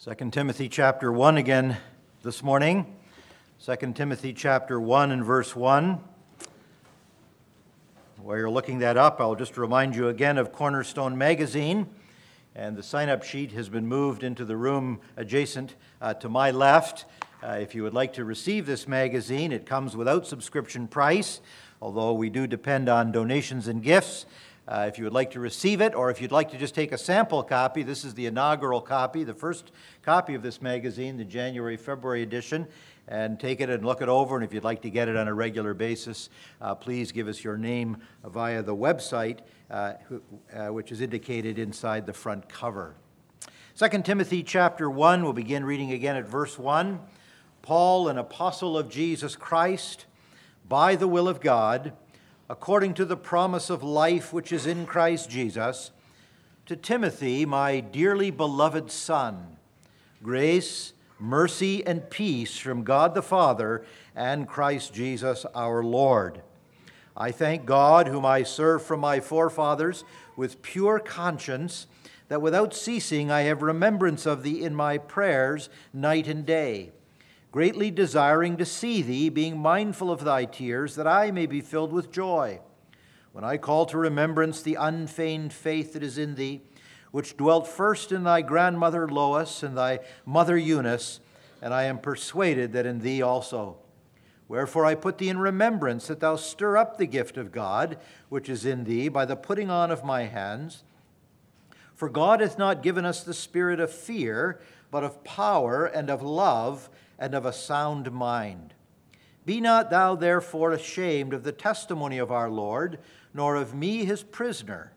2 Timothy chapter 1 again this morning. 2 Timothy chapter 1 and verse 1. While you're looking that up, I'll just remind you again of Cornerstone Magazine. And the sign up sheet has been moved into the room adjacent uh, to my left. Uh, if you would like to receive this magazine, it comes without subscription price, although we do depend on donations and gifts. Uh, if you would like to receive it, or if you'd like to just take a sample copy, this is the inaugural copy, the first copy of this magazine, the January February edition, and take it and look it over. And if you'd like to get it on a regular basis, uh, please give us your name via the website, uh, uh which is indicated inside the front cover. 2 Timothy chapter 1, we'll begin reading again at verse 1. Paul, an apostle of Jesus Christ, by the will of God, according to the promise of life which is in Christ Jesus, to Timothy, my dearly beloved son, grace, mercy, and peace from God the Father and Christ Jesus our Lord. I thank God, whom I serve from my forefathers with pure conscience, that without ceasing I have remembrance of thee in my prayers night and day greatly desiring to see thee, being mindful of thy tears, that I may be filled with joy. When I call to remembrance the unfeigned faith that is in thee, which dwelt first in thy grandmother Lois and thy mother Eunice, and I am persuaded that in thee also. Wherefore I put thee in remembrance that thou stir up the gift of God, which is in thee, by the putting on of my hands. For God hath not given us the spirit of fear, but of power and of love and of a sound mind. Be not thou therefore ashamed of the testimony of our Lord, nor of me his prisoner,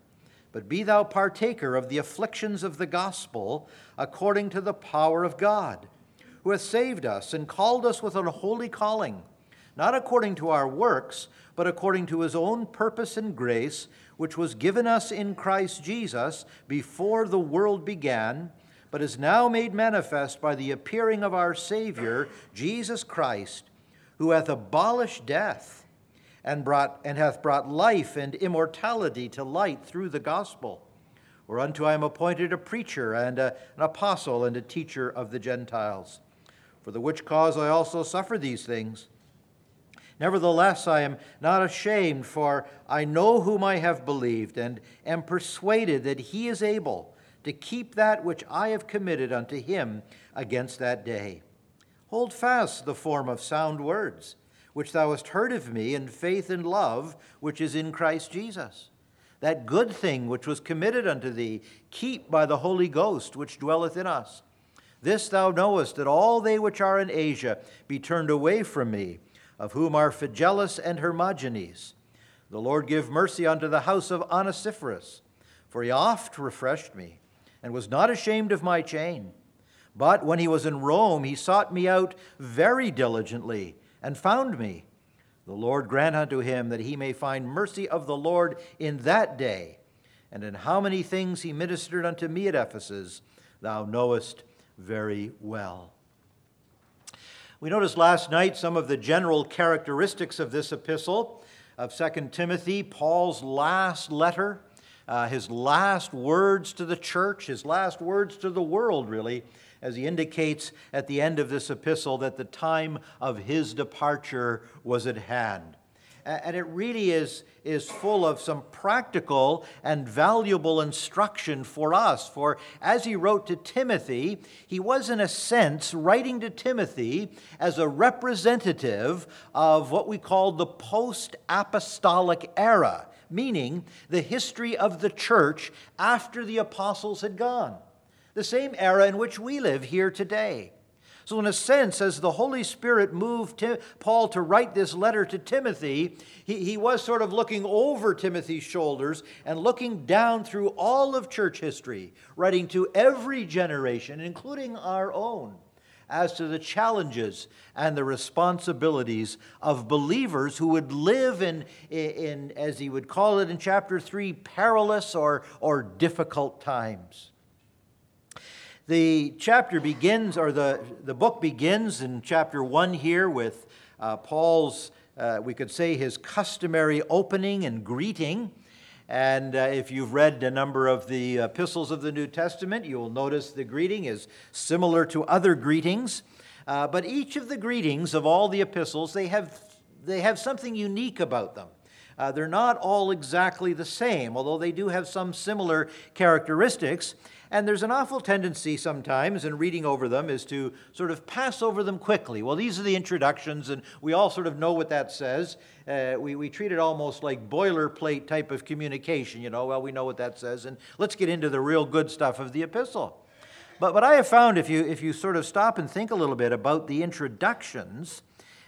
but be thou partaker of the afflictions of the gospel according to the power of God, who hath saved us and called us with a holy calling, not according to our works, but according to his own purpose and grace, which was given us in Christ Jesus before the world began but is now made manifest by the appearing of our Savior, Jesus Christ, who hath abolished death and, brought, and hath brought life and immortality to light through the gospel, whereunto I am appointed a preacher and a, an apostle and a teacher of the Gentiles. For the which cause I also suffer these things. Nevertheless, I am not ashamed, for I know whom I have believed, and am persuaded that he is able to keep that which I have committed unto him against that day. Hold fast the form of sound words, which thou hast heard of me in faith and love, which is in Christ Jesus. That good thing which was committed unto thee, keep by the Holy Ghost which dwelleth in us. This thou knowest, that all they which are in Asia be turned away from me, of whom are Phygellus and Hermogenes. The Lord give mercy unto the house of Onesiphorus, for he oft refreshed me and was not ashamed of my chain. But when he was in Rome, he sought me out very diligently and found me. The Lord grant unto him that he may find mercy of the Lord in that day. And in how many things he ministered unto me at Ephesus, thou knowest very well. We noticed last night some of the general characteristics of this epistle of 2 Timothy, Paul's last letter uh, his last words to the church, his last words to the world, really, as he indicates at the end of this epistle that the time of his departure was at hand. And it really is, is full of some practical and valuable instruction for us. For as he wrote to Timothy, he was, in a sense, writing to Timothy as a representative of what we call the post apostolic era meaning the history of the church after the apostles had gone, the same era in which we live here today. So, in a sense, as the Holy Spirit moved Tim, Paul to write this letter to Timothy, he, he was sort of looking over Timothy's shoulders and looking down through all of church history, writing to every generation, including our own as to the challenges and the responsibilities of believers who would live in, in as he would call it in chapter 3, perilous or, or difficult times. The chapter begins, or the, the book begins in chapter 1 here with uh, Paul's, uh, we could say, his customary opening and greeting. And uh, if you've read a number of the epistles of the New Testament, you will notice the greeting is similar to other greetings. Uh, but each of the greetings of all the epistles, they have, they have something unique about them. Uh, they're not all exactly the same, although they do have some similar characteristics. And there's an awful tendency sometimes in reading over them is to sort of pass over them quickly. Well, these are the introductions, and we all sort of know what that says. Uh, we, we treat it almost like boilerplate type of communication, you know, well, we know what that says, and let's get into the real good stuff of the epistle. But what I have found, if you, if you sort of stop and think a little bit about the introductions,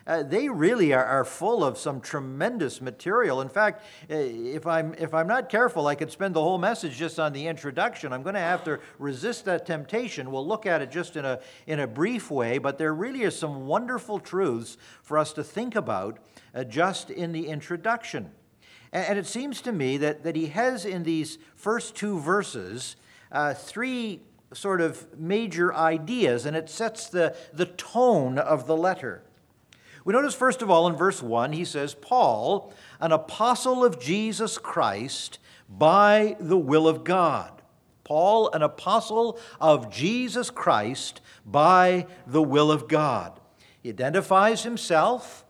uh, they really are, are, full of some tremendous material. In fact, uh, if I'm, if I'm not careful, I could spend the whole message just on the introduction. I'm going to have to resist that temptation. We'll look at it just in a, in a brief way, but there really are some wonderful truths for us to think about uh, just in the introduction. And, and, it seems to me that, that he has in these first two verses uh, three sort of major ideas, and it sets the, the tone of the letter. We notice, first of all, in verse 1, he says, Paul, an apostle of Jesus Christ by the will of God. Paul, an apostle of Jesus Christ by the will of God. He identifies himself,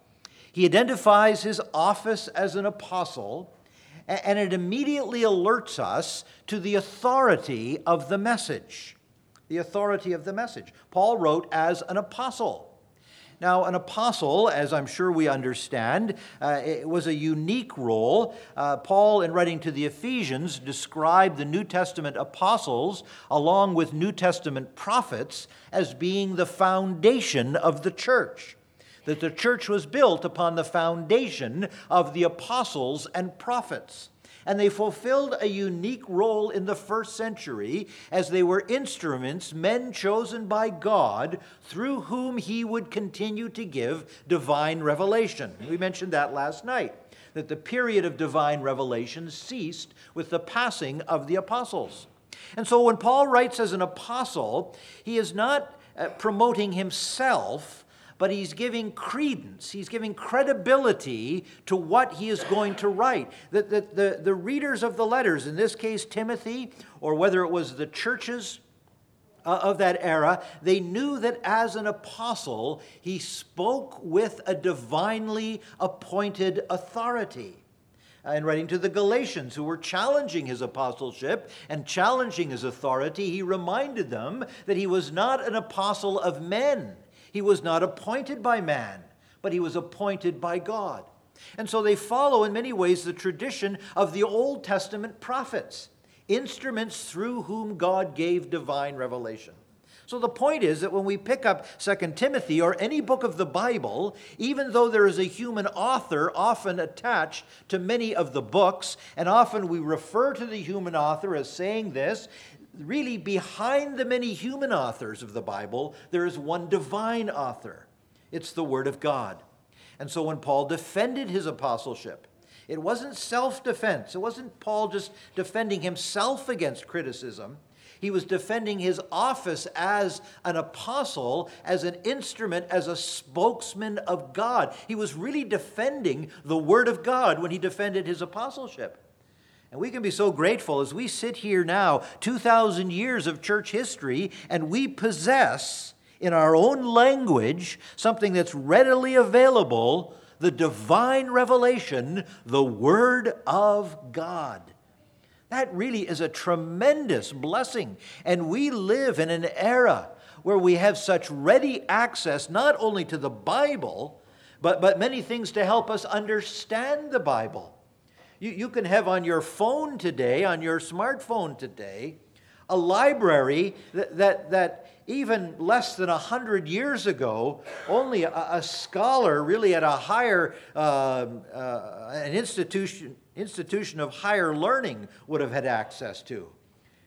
he identifies his office as an apostle, and it immediately alerts us to the authority of the message. The authority of the message. Paul wrote as an apostle. Now, an apostle, as I'm sure we understand, uh, it was a unique role. Uh, Paul, in writing to the Ephesians, described the New Testament apostles, along with New Testament prophets, as being the foundation of the church. That the church was built upon the foundation of the apostles and prophets and they fulfilled a unique role in the first century as they were instruments, men chosen by God, through whom he would continue to give divine revelation. We mentioned that last night, that the period of divine revelation ceased with the passing of the apostles. And so when Paul writes as an apostle, he is not uh, promoting himself but he's giving credence, he's giving credibility to what he is going to write. The, the, the, the readers of the letters, in this case Timothy, or whether it was the churches uh, of that era, they knew that as an apostle, he spoke with a divinely appointed authority. In writing to the Galatians, who were challenging his apostleship and challenging his authority, he reminded them that he was not an apostle of men he was not appointed by man, but he was appointed by God. And so they follow, in many ways, the tradition of the Old Testament prophets, instruments through whom God gave divine revelation. So the point is that when we pick up 2 Timothy or any book of the Bible, even though there is a human author often attached to many of the books, and often we refer to the human author as saying this, really behind the many human authors of the Bible, there is one divine author. It's the Word of God. And so when Paul defended his apostleship, it wasn't self defense. It wasn't Paul just defending himself against criticism. He was defending his office as an apostle, as an instrument, as a spokesman of God. He was really defending the Word of God when he defended his apostleship. And we can be so grateful as we sit here now, 2,000 years of church history, and we possess in our own language something that's readily available the divine revelation, the Word of God. That really is a tremendous blessing. And we live in an era where we have such ready access not only to the Bible, but, but many things to help us understand the Bible. You, you can have on your phone today, on your smartphone today, a library that, that, that even less than 100 years ago, only a, a scholar really at a higher, uh, uh, an institution, institution of higher learning would have had access to.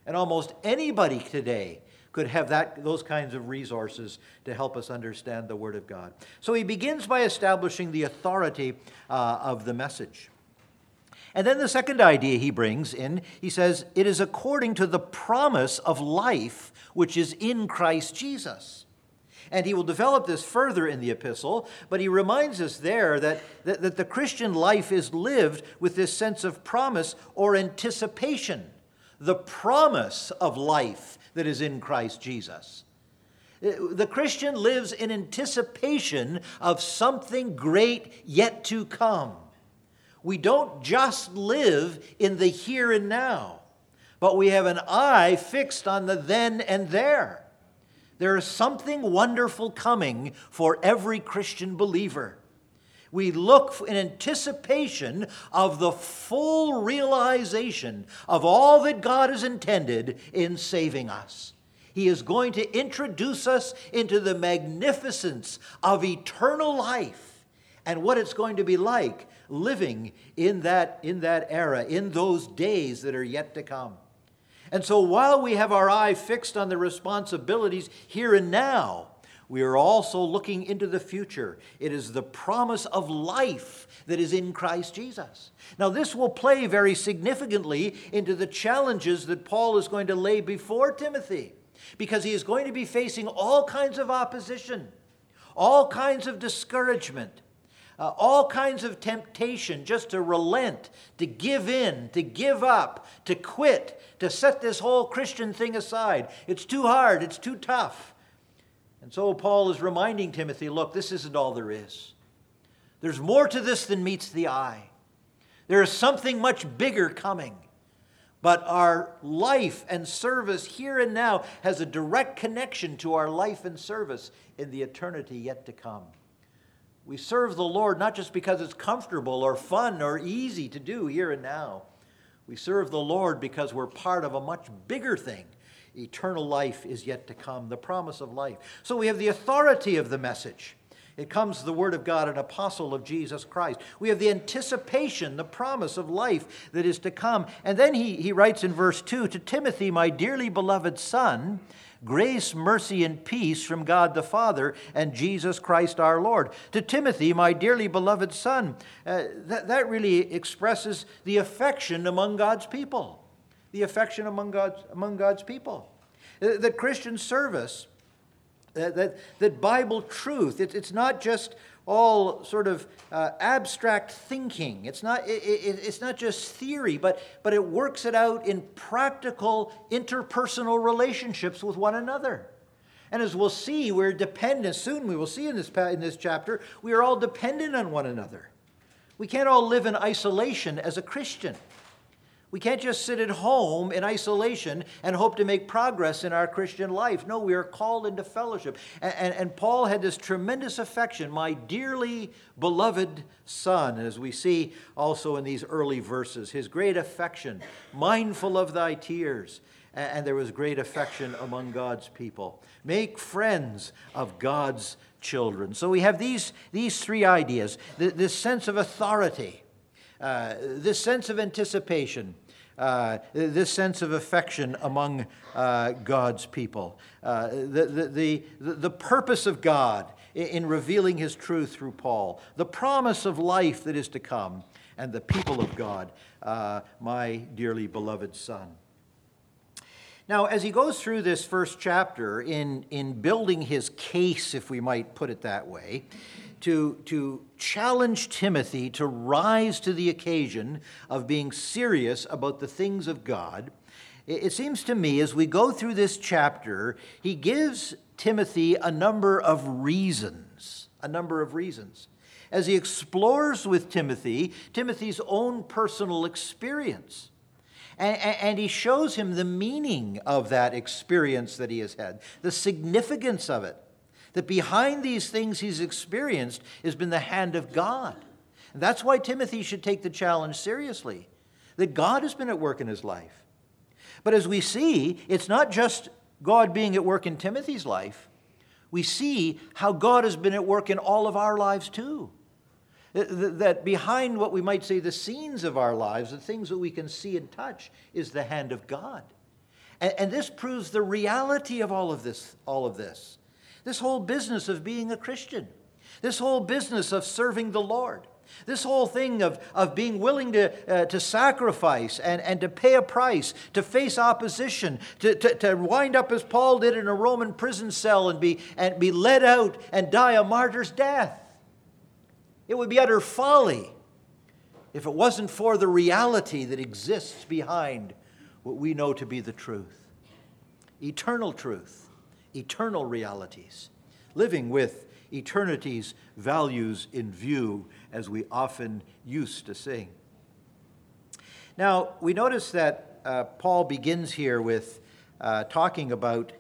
And almost anybody today could have that, those kinds of resources to help us understand the Word of God. So he begins by establishing the authority uh, of the message. And then the second idea he brings in, he says, it is according to the promise of life which is in Christ Jesus. And he will develop this further in the epistle, but he reminds us there that, that, that, the Christian life is lived with this sense of promise or anticipation, the promise of life that is in Christ Jesus. Uh, the Christian lives in anticipation of something great yet to come. We don't just live in the here and now, but we have an eye fixed on the then and there. There is something wonderful coming for every Christian believer. We look in anticipation of the full realization of all that God has intended in saving us. He is going to introduce us into the magnificence of eternal life and what it's going to be like living in that, in that era, in those days that are yet to come. And so while we have our eye fixed on the responsibilities here and now, we are also looking into the future. It is the promise of life that is in Christ Jesus. Now, this will play very significantly into the challenges that Paul is going to lay before Timothy because he is going to be facing all kinds of opposition, all kinds of discouragement, uh, all kinds of temptation just to relent, to give in, to give up, to quit, to set this whole Christian thing aside. It's too hard, it's too tough. And so Paul is reminding Timothy look, this isn't all there is. There's more to this than meets the eye. There is something much bigger coming. But our life and service here and now has a direct connection to our life and service in the eternity yet to come. We serve the Lord not just because it's comfortable or fun or easy to do here and now. We serve the Lord because we're part of a much bigger thing. Eternal life is yet to come, the promise of life. So we have the authority of the message. It comes the Word of God, an apostle of Jesus Christ. We have the anticipation, the promise of life that is to come. And then he, he writes in verse 2 To Timothy, my dearly beloved son, grace, mercy, and peace from God the Father and Jesus Christ our Lord. To Timothy, my dearly beloved son, uh, that, that really expresses the affection among God's people. The affection among God's, among God's people. Uh, the Christian service that, that, that Bible truth, it, it's not just all sort of uh, abstract thinking. It's not, it, it, it's not just theory, but, but it works it out in practical interpersonal relationships with one another. And as we'll see, we're dependent, soon we will see in this, in this chapter, we are all dependent on one another. We can't all live in isolation as a Christian. We can't just sit at home in isolation and hope to make progress in our Christian life. No, we are called into fellowship. And, and, and, Paul had this tremendous affection, my dearly beloved son, as we see also in these early verses, his great affection, mindful of thy tears. And, and there was great affection among God's people. Make friends of God's children. So we have these, these three ideas this sense of authority uh, this sense of anticipation, uh, this sense of affection among uh, God's people, uh, the, the, the, the purpose of God in, in revealing his truth through Paul, the promise of life that is to come, and the people of God, uh, my dearly beloved Son. Now, as he goes through this first chapter in, in building his case, if we might put it that way, to, to challenge Timothy to rise to the occasion of being serious about the things of God. It seems to me, as we go through this chapter, he gives Timothy a number of reasons, a number of reasons. As he explores with Timothy Timothy's own personal experience. And, and, he shows him the meaning of that experience that he has had, the significance of it that behind these things he's experienced has been the hand of God. And that's why Timothy should take the challenge seriously, that God has been at work in his life. But as we see, it's not just God being at work in Timothy's life, we see how God has been at work in all of our lives too. That behind what we might say the scenes of our lives, the things that we can see and touch, is the hand of God. And, this proves the reality of all of this, all of this. This whole business of being a Christian, this whole business of serving the Lord, This whole thing of, of being willing to, uh, to sacrifice and, and to pay a price, to face opposition, to, to, to wind up as Paul did in a Roman prison cell and be, and be led out and die a martyr's death. It would be utter folly if it wasn't for the reality that exists behind what we know to be the truth. Eternal truth, eternal realities, living with eternity's values in view, as we often used to sing. Now, we notice that uh, Paul begins here with uh, talking about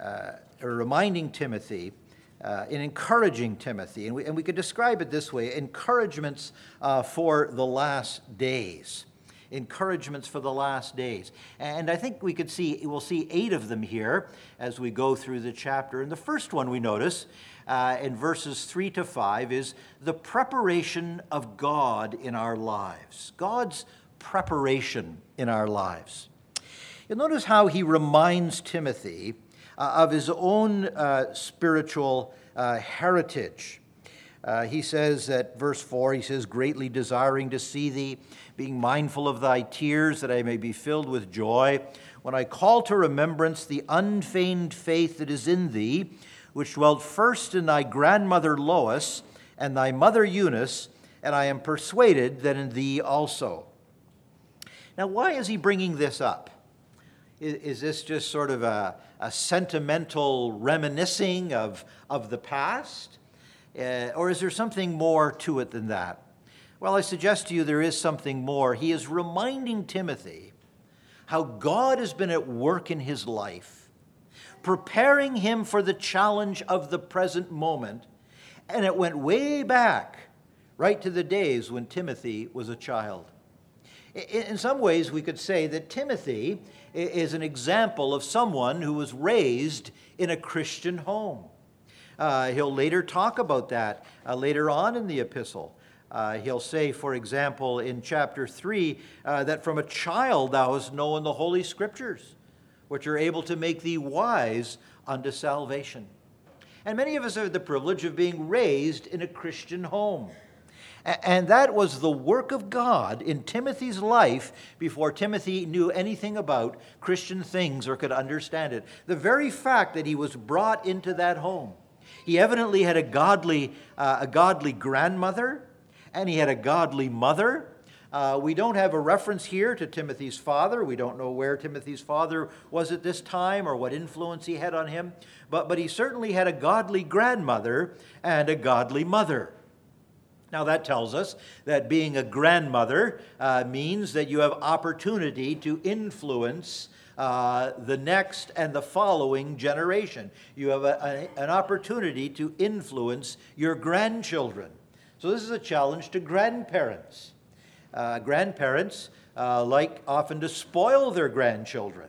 uh, or reminding Timothy uh, in encouraging Timothy. And we, and we could describe it this way encouragements uh, for the last days. Encouragements for the last days. And I think we could see, we'll see eight of them here as we go through the chapter. And the first one we notice uh, in verses 3 to 5 is the preparation of God in our lives. God's preparation in our lives. You'll notice how he reminds Timothy uh, of his own uh, spiritual uh, heritage. Uh, he says at verse 4, he says, Greatly desiring to see thee, being mindful of thy tears, that I may be filled with joy, when I call to remembrance the unfeigned faith that is in thee, which dwelt first in thy grandmother Lois and thy mother Eunice, and I am persuaded that in thee also. Now, why is he bringing this up? Is, is this just sort of a, a sentimental reminiscing of, of the past? Uh, or is there something more to it than that? Well, I suggest to you there is something more. He is reminding Timothy how God has been at work in his life preparing him for the challenge of the present moment. And it went way back, right to the days when Timothy was a child. In some ways, we could say that Timothy is an example of someone who was raised in a Christian home. Uh, he'll later talk about that uh, later on in the epistle. Uh, he'll say, for example, in chapter 3, uh, that from a child thou hast known the Holy Scriptures which are able to make thee wise unto salvation. And many of us have the privilege of being raised in a Christian home. And that was the work of God in Timothy's life before Timothy knew anything about Christian things or could understand it. The very fact that he was brought into that home. He evidently had a godly, uh, a godly grandmother, and he had a godly mother, uh, we don't have a reference here to Timothy's father. We don't know where Timothy's father was at this time or what influence he had on him, but, but he certainly had a godly grandmother and a godly mother. Now, that tells us that being a grandmother uh, means that you have opportunity to influence uh, the next and the following generation. You have a, a, an opportunity to influence your grandchildren. So, this is a challenge to grandparents. Uh, grandparents uh, like often to spoil their grandchildren.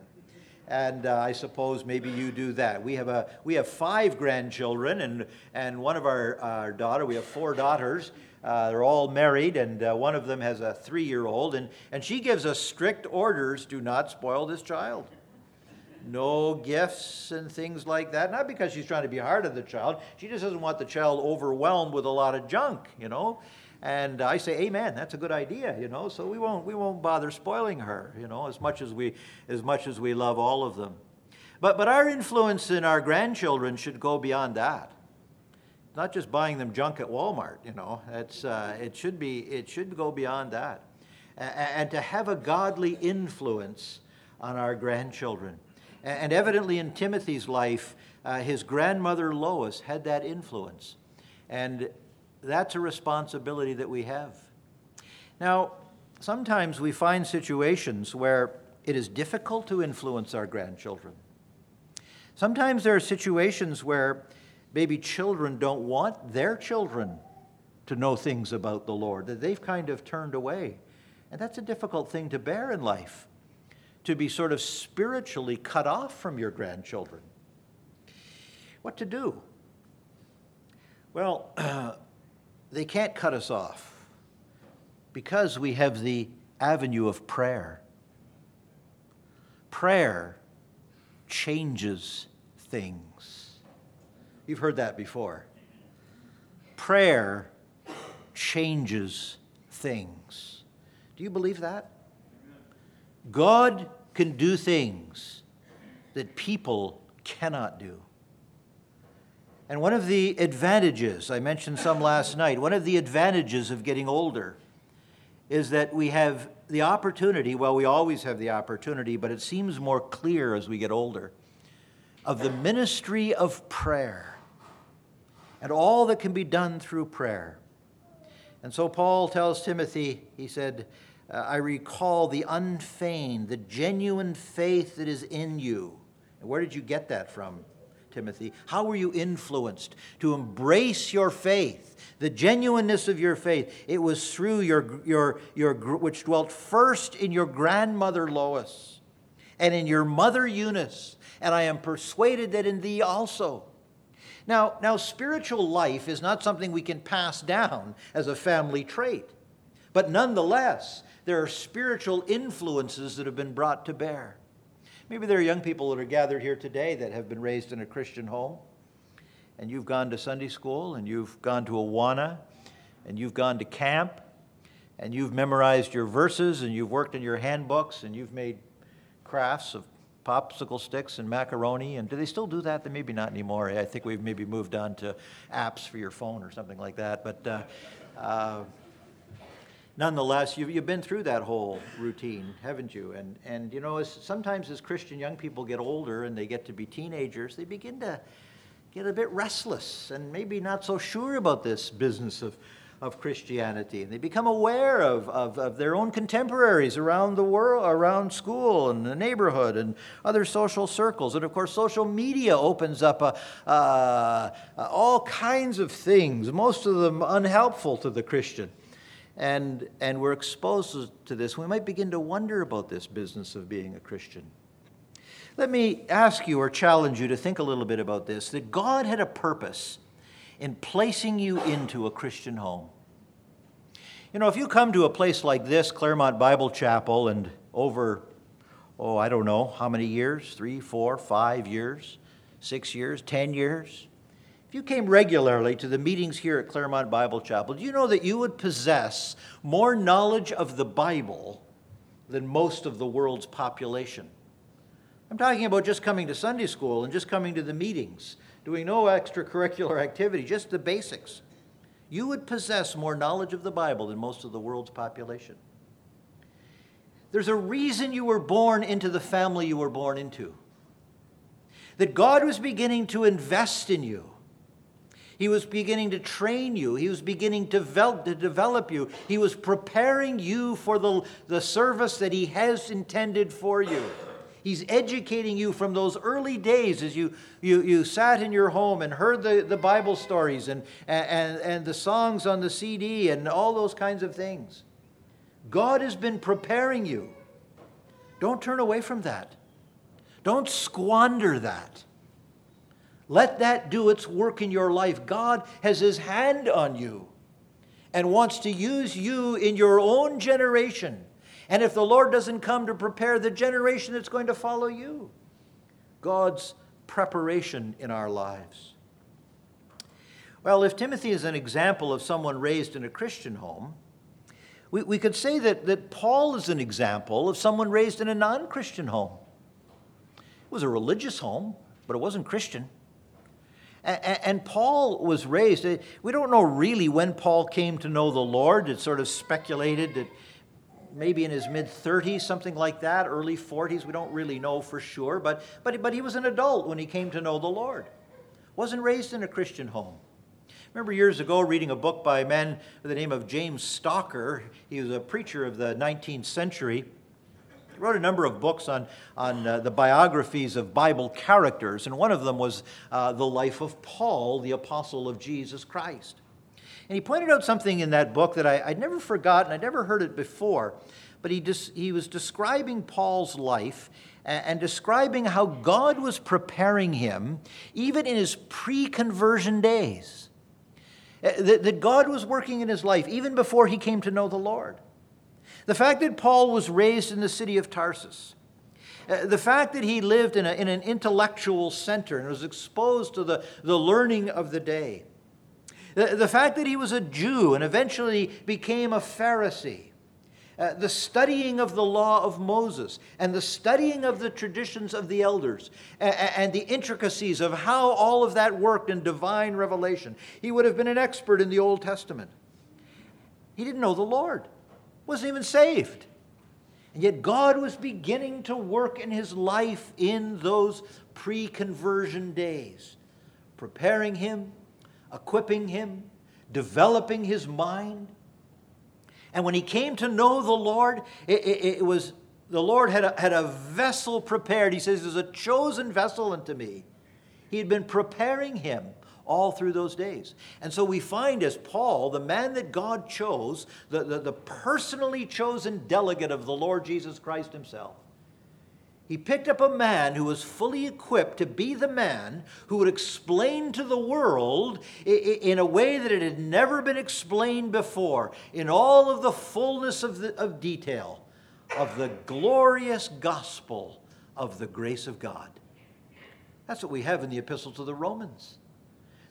And uh, I suppose maybe you do that. We have, a, we have five grandchildren, and, and one of our, our daughter, we have four daughters. Uh, they're all married, and uh, one of them has a three year old, and, and she gives us strict orders do not spoil this child. No gifts and things like that. Not because she's trying to be hard on the child, she just doesn't want the child overwhelmed with a lot of junk, you know. And I say, Amen. That's a good idea, you know. So we won't we won't bother spoiling her, you know, as much as we as much as we love all of them. But but our influence in our grandchildren should go beyond that. Not just buying them junk at Walmart, you know. It's uh, it should be it should go beyond that, and, to have a godly influence on our grandchildren. And evidently in Timothy's life, uh, his grandmother Lois had that influence. And that's a responsibility that we have. Now, sometimes we find situations where it is difficult to influence our grandchildren. Sometimes there are situations where maybe children don't want their children to know things about the Lord, that they've kind of turned away. And that's a difficult thing to bear in life, to be sort of spiritually cut off from your grandchildren. What to do? Well, they can't cut us off because we have the avenue of prayer. Prayer changes things. You've heard that before. Prayer changes things. Do you believe that? God can do things that people cannot do. And one of the advantages, I mentioned some last night, one of the advantages of getting older is that we have the opportunity, well, we always have the opportunity, but it seems more clear as we get older, of the ministry of prayer and all that can be done through prayer. And so Paul tells Timothy, he said, uh, I recall the unfeigned, the genuine faith that is in you. And where did you get that from, Timothy? How were you influenced to embrace your faith, the genuineness of your faith? It was through your, your, your which dwelt first in your grandmother Lois and in your mother Eunice, and I am persuaded that in thee also. Now, now, spiritual life is not something we can pass down as a family trait. But nonetheless, there are spiritual influences that have been brought to bear. Maybe there are young people that are gathered here today that have been raised in a Christian home, and you've gone to Sunday school, and you've gone to Awana, and you've gone to camp, and you've memorized your verses, and you've worked in your handbooks, and you've made crafts of popsicle sticks and macaroni. And do they still do that? Maybe not anymore. I think we've maybe moved on to apps for your phone or something like that. But uh, uh, nonetheless, you've, you've been through that whole routine, haven't you? And, and you know, as, sometimes as Christian young people get older and they get to be teenagers, they begin to get a bit restless and maybe not so sure about this business of, of Christianity. And they become aware of, of, of, their own contemporaries around the world, around school and the neighborhood and other social circles. And of course, social media opens up a, uh, all kinds of things, most of them unhelpful to the Christian and, and we're exposed to this, we might begin to wonder about this business of being a Christian. Let me ask you or challenge you to think a little bit about this that God had a purpose in placing you into a Christian home. You know, if you come to a place like this, Claremont Bible Chapel, and over, oh, I don't know, how many years? Three, four, five years, six years, ten years? If you came regularly to the meetings here at Claremont Bible Chapel, do you know that you would possess more knowledge of the Bible than most of the world's population? I'm talking about just coming to Sunday school and just coming to the meetings, doing no extracurricular activity, just the basics. You would possess more knowledge of the Bible than most of the world's population. There's a reason you were born into the family you were born into. That God was beginning to invest in you he was beginning to train you. He was beginning to develop, to develop you. He was preparing you for the, the service that He has intended for you. He's educating you from those early days as you, you, you sat in your home and heard the, the Bible stories and, and, and the songs on the CD and all those kinds of things. God has been preparing you. Don't turn away from that. Don't squander that. Let that do its work in your life. God has His hand on you and wants to use you in your own generation. And if the Lord doesn't come to prepare the generation that's going to follow you, God's preparation in our lives. Well, if Timothy is an example of someone raised in a Christian home, we, we could say that, that Paul is an example of someone raised in a non Christian home. It was a religious home, but it wasn't Christian. And Paul was raised, eh, we don't know really when Paul came to know the Lord. It's sort of speculated that maybe in his mid 30s, something like that, early 40s. We don't really know for sure. But, but, but he was an adult when he came to know the Lord. Wasn't raised in a Christian home. remember years ago reading a book by a man by the name of James Stalker. He was a preacher of the 19th century. He wrote a number of books on, on uh, the biographies of Bible characters, and one of them was uh, The Life of Paul, the Apostle of Jesus Christ. And he pointed out something in that book that I, would never forgotten, I'd never heard it before, but he, dis, he was describing Paul's life and, and describing how God was preparing him, even in his pre conversion days. Uh, that, that God was working in his life even before he came to know the Lord. The fact that Paul was raised in the city of Tarsus, uh, the fact that he lived in, a, in, an intellectual center and was exposed to the, the learning of the day, The, the fact that he was a Jew and eventually became a Pharisee. Uh, the studying of the law of Moses and the studying of the traditions of the elders and, and, the intricacies of how all of that worked in divine revelation. He would have been an expert in the Old Testament. He didn't know the Lord, wasn't even saved. And yet God was beginning to work in his life in those pre conversion days, preparing him, equipping him, developing his mind and when he came to know the Lord, it, it, it was the Lord had a, had a vessel prepared. He says, There's a chosen vessel unto me. He had been preparing him all through those days. And so we find as Paul, the man that God chose, the, the, the personally chosen delegate of the Lord Jesus Christ himself, he picked up a man who was fully equipped to be the man who would explain to the world in a way that it had never been explained before, in all of the fullness of, the, of detail, of the glorious gospel of the grace of God. That's what we have in the Epistle to the Romans.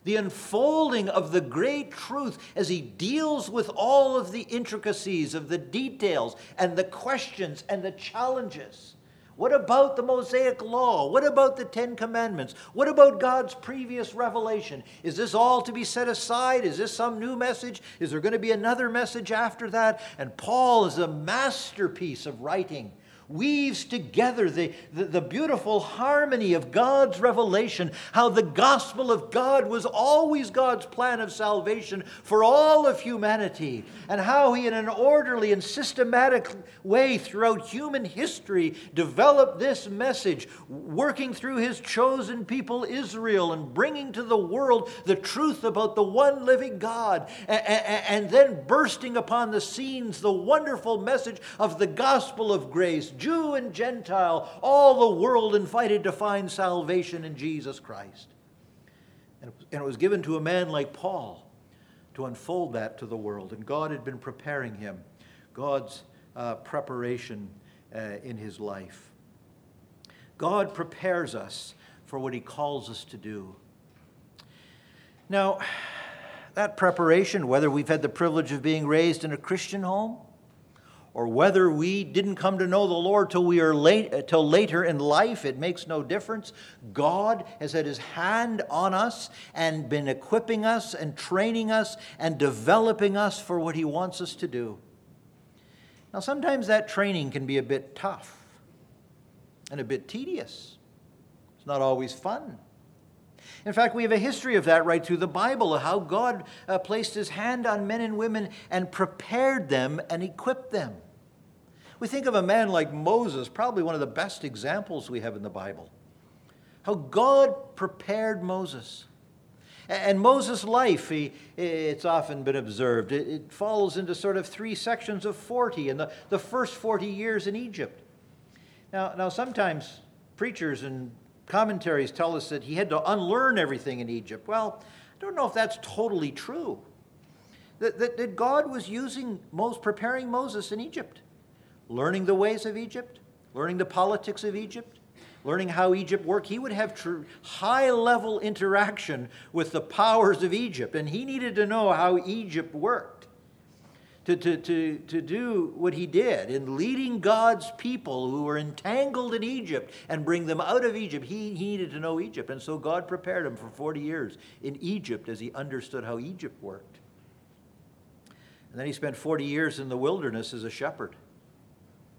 The unfolding of the great truth as he deals with all of the intricacies of the details and the questions and the challenges what about the Mosaic Law? What about the Ten Commandments? What about God's previous revelation? Is this all to be set aside? Is this some new message? Is there going to be another message after that? And Paul is a masterpiece of writing weaves together the, the, the, beautiful harmony of God's revelation, how the gospel of God was always God's plan of salvation for all of humanity, and how He, in an orderly and systematic way throughout human history, developed this message, working through His chosen people, Israel, and bringing to the world the truth about the one living God, and, and, and then bursting upon the scenes the wonderful message of the gospel of grace Jew and Gentile, all the world invited to find salvation in Jesus Christ. And it was given to a man like Paul to unfold that to the world. And God had been preparing him, God's uh, preparation uh, in his life. God prepares us for what he calls us to do. Now, that preparation, whether we've had the privilege of being raised in a Christian home, or whether we didn't come to know the Lord till we are late uh, till later in life, it makes no difference. God has had his hand on us and been equipping us and training us and developing us for what he wants us to do. Now sometimes that training can be a bit tough and a bit tedious. It's not always fun. In fact, we have a history of that right through the Bible, of how God uh, placed his hand on men and women and prepared them and equipped them. We think of a man like Moses, probably one of the best examples we have in the Bible. How God prepared Moses. And Moses' life, he, it's often been observed, it, it, follows into sort of three sections of 40, and the, the first 40 years in Egypt. Now, now, sometimes preachers and commentaries tell us that he had to unlearn everything in Egypt. Well, I don't know if that's totally true. That, that, that God was using, preparing Moses in Egypt, learning the ways of Egypt, learning the politics of Egypt, learning how Egypt worked. He would have tr- high level interaction with the powers of Egypt, and he needed to know how Egypt worked to, to, to, to do what he did in leading God's people who were entangled in Egypt and bring them out of Egypt. He, he needed to know Egypt. And so God prepared him for 40 years in Egypt as he understood how Egypt worked. And then he spent 40 years in the wilderness as a shepherd.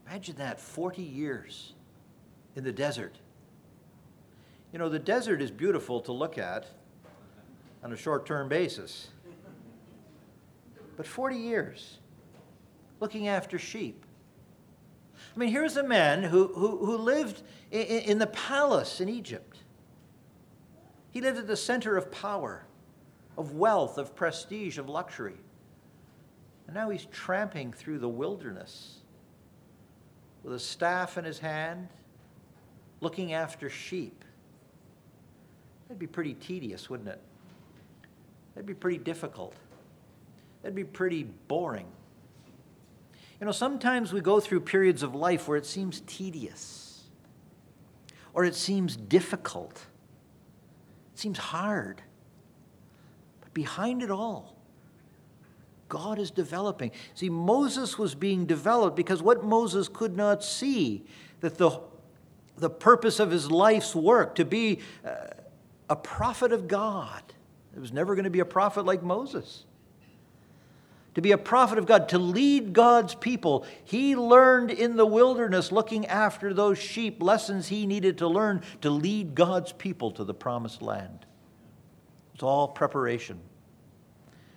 Imagine that 40 years in the desert. You know, the desert is beautiful to look at on a short term basis but 40 years looking after sheep. I mean, here's a man who, who, who lived in, in the palace in Egypt. He lived at the center of power, of wealth, of prestige, of luxury. And now he's tramping through the wilderness with a staff in his hand, looking after sheep. That'd be pretty tedious, wouldn't it? That'd be pretty difficult. That'd be pretty boring. You know, sometimes we go through periods of life where it seems tedious or it seems difficult, it seems hard. But behind it all, God is developing. See, Moses was being developed because what Moses could not see, that the, the purpose of his life's work, to be uh, a prophet of God, it was never going to be a prophet like Moses to be a prophet of God, to lead God's people. He learned in the wilderness, looking after those sheep, lessons he needed to learn to lead God's people to the promised land. It's all preparation.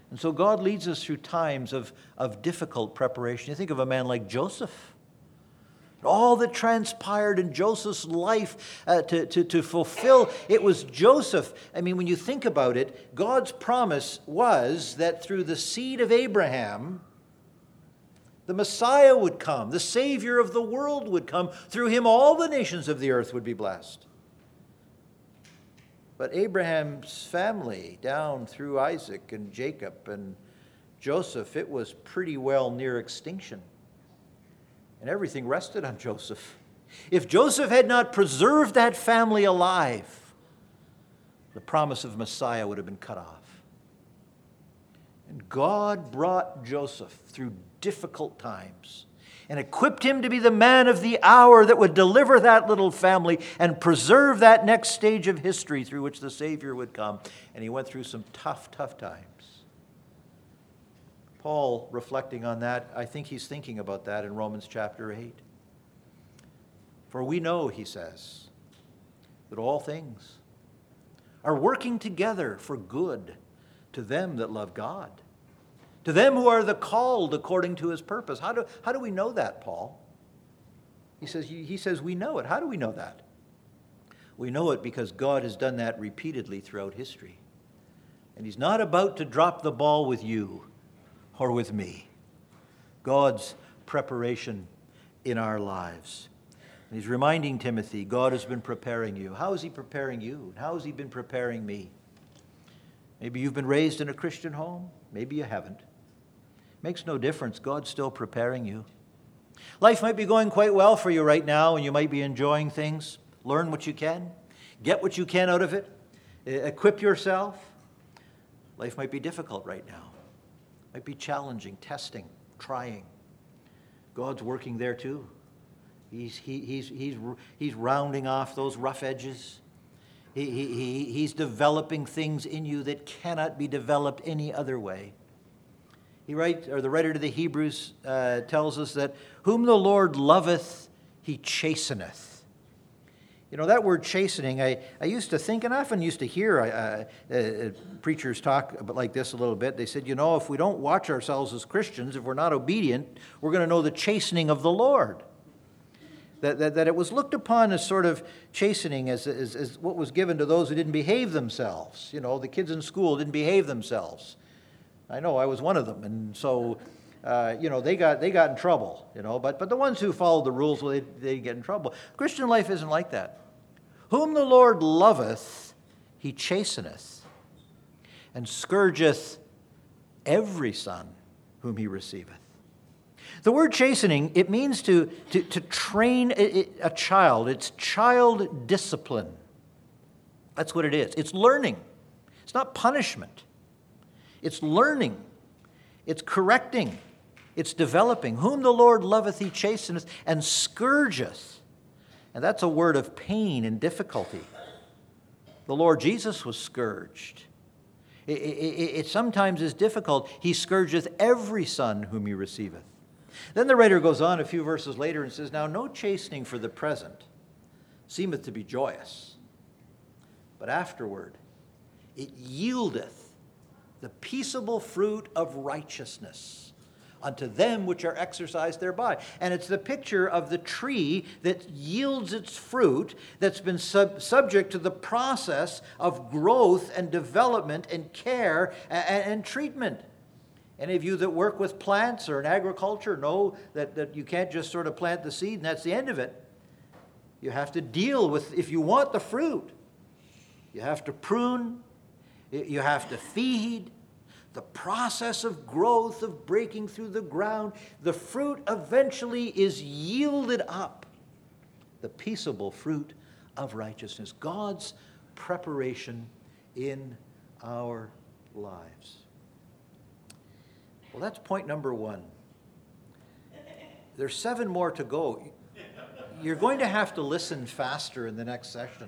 And so God leads us through times of, of difficult preparation. You think of a man like Joseph all that transpired in Joseph's life uh, to, to, to fulfill. It was Joseph. I mean, when you think about it, God's promise was that through the seed of Abraham, the Messiah would come, the Savior of the world would come. Through him, all the nations of the earth would be blessed. But Abraham's family, down through Isaac and Jacob and Joseph, it was pretty well near extinction and everything rested on Joseph. If Joseph had not preserved that family alive, the promise of Messiah would have been cut off. And God brought Joseph through difficult times and equipped him to be the man of the hour that would deliver that little family and preserve that next stage of history through which the Savior would come. And he went through some tough, tough times. Paul, reflecting on that, I think he's thinking about that in Romans chapter 8. For we know, he says, that all things are working together for good to them that love God, to them who are the called according to his purpose. How do, how do we know that, Paul? He says, he says, We know it. How do we know that? We know it because God has done that repeatedly throughout history. And he's not about to drop the ball with you or with me. God's preparation in our lives. And he's reminding Timothy, God has been preparing you. How is he preparing you? How has he been preparing me? Maybe you've been raised in a Christian home. Maybe you haven't. Makes no difference. God's still preparing you. Life might be going quite well for you right now, and you might be enjoying things. Learn what you can, get what you can out of it, equip yourself. Life might be difficult right now might be challenging, testing, trying. God's working there too. He's, he, he's, he's, he's rounding off those rough edges. He, he, he, he's developing things in you that cannot be developed any other way. He write, or the writer to the Hebrews uh, tells us that whom the Lord loveth, he chasteneth. You know, that word chastening, I, I used to think, and I often used to hear uh, uh, preachers talk like this a little bit. They said, you know, if we don't watch ourselves as Christians, if we're not obedient, we're going to know the chastening of the Lord. That, that, that it was looked upon as sort of chastening as, as, as what was given to those who didn't behave themselves. You know, the kids in school didn't behave themselves. I know I was one of them, and so uh, you know, they got, they got in trouble, you know, but, but the ones who followed the rules, well, they, they get in trouble. Christian life isn't like that. Whom the Lord loveth, he chasteneth, and scourgeth every son whom he receiveth. The word chastening, it means to, to, to train a, a child. It's child discipline. That's what it is. It's learning. It's not punishment. It's learning. It's correcting. It's developing. Whom the Lord loveth, he chasteneth and scourgeth. And that's a word of pain and difficulty. The Lord Jesus was scourged. It, it, it, sometimes is difficult. He scourgeth every son whom he receiveth. Then the writer goes on a few verses later and says, Now no chastening for the present seemeth to be joyous, but afterward it yieldeth the peaceable fruit of righteousness unto them which are exercised thereby. And it's the picture of the tree that yields its fruit, that's been sub- subject to the process of growth and development and care and, and treatment. Any of you that work with plants or in agriculture know that, that you can't just sort of plant the seed and that's the end of it. You have to deal with, if you want the fruit, you have to prune, you have to feed, the process of growth, of breaking through the ground, the fruit eventually is yielded up. The peaceable fruit of righteousness. God's preparation in our lives. Well, that's point number one. There's seven more to go. You're going to have to listen faster in the next session.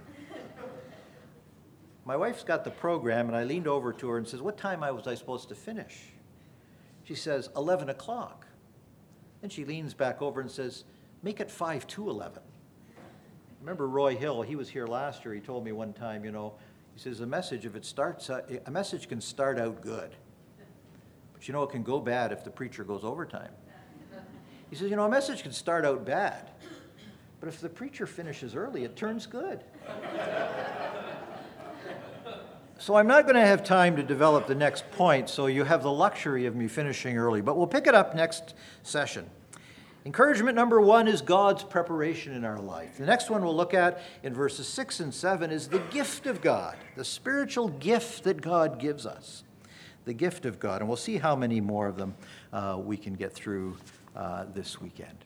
My wife's got the program, and I leaned over to her and says, What time was I supposed to finish? She says, 11 o'clock. And she leans back over and says, Make it 5 to 11. Remember Roy Hill, he was here last year. He told me one time, you know, he says, a message, if it starts, uh, a message can start out good. But you know, it can go bad if the preacher goes overtime. He says, you know, a message can start out bad, but if the preacher finishes early, it turns good. So I'm not going to have time to develop the next point, so you have the luxury of me finishing early, but we'll pick it up next session. Encouragement number one is God's preparation in our life. The next one we'll look at in verses six and seven is the gift of God, the spiritual gift that God gives us. The gift of God. And we'll see how many more of them uh, we can get through uh, this weekend.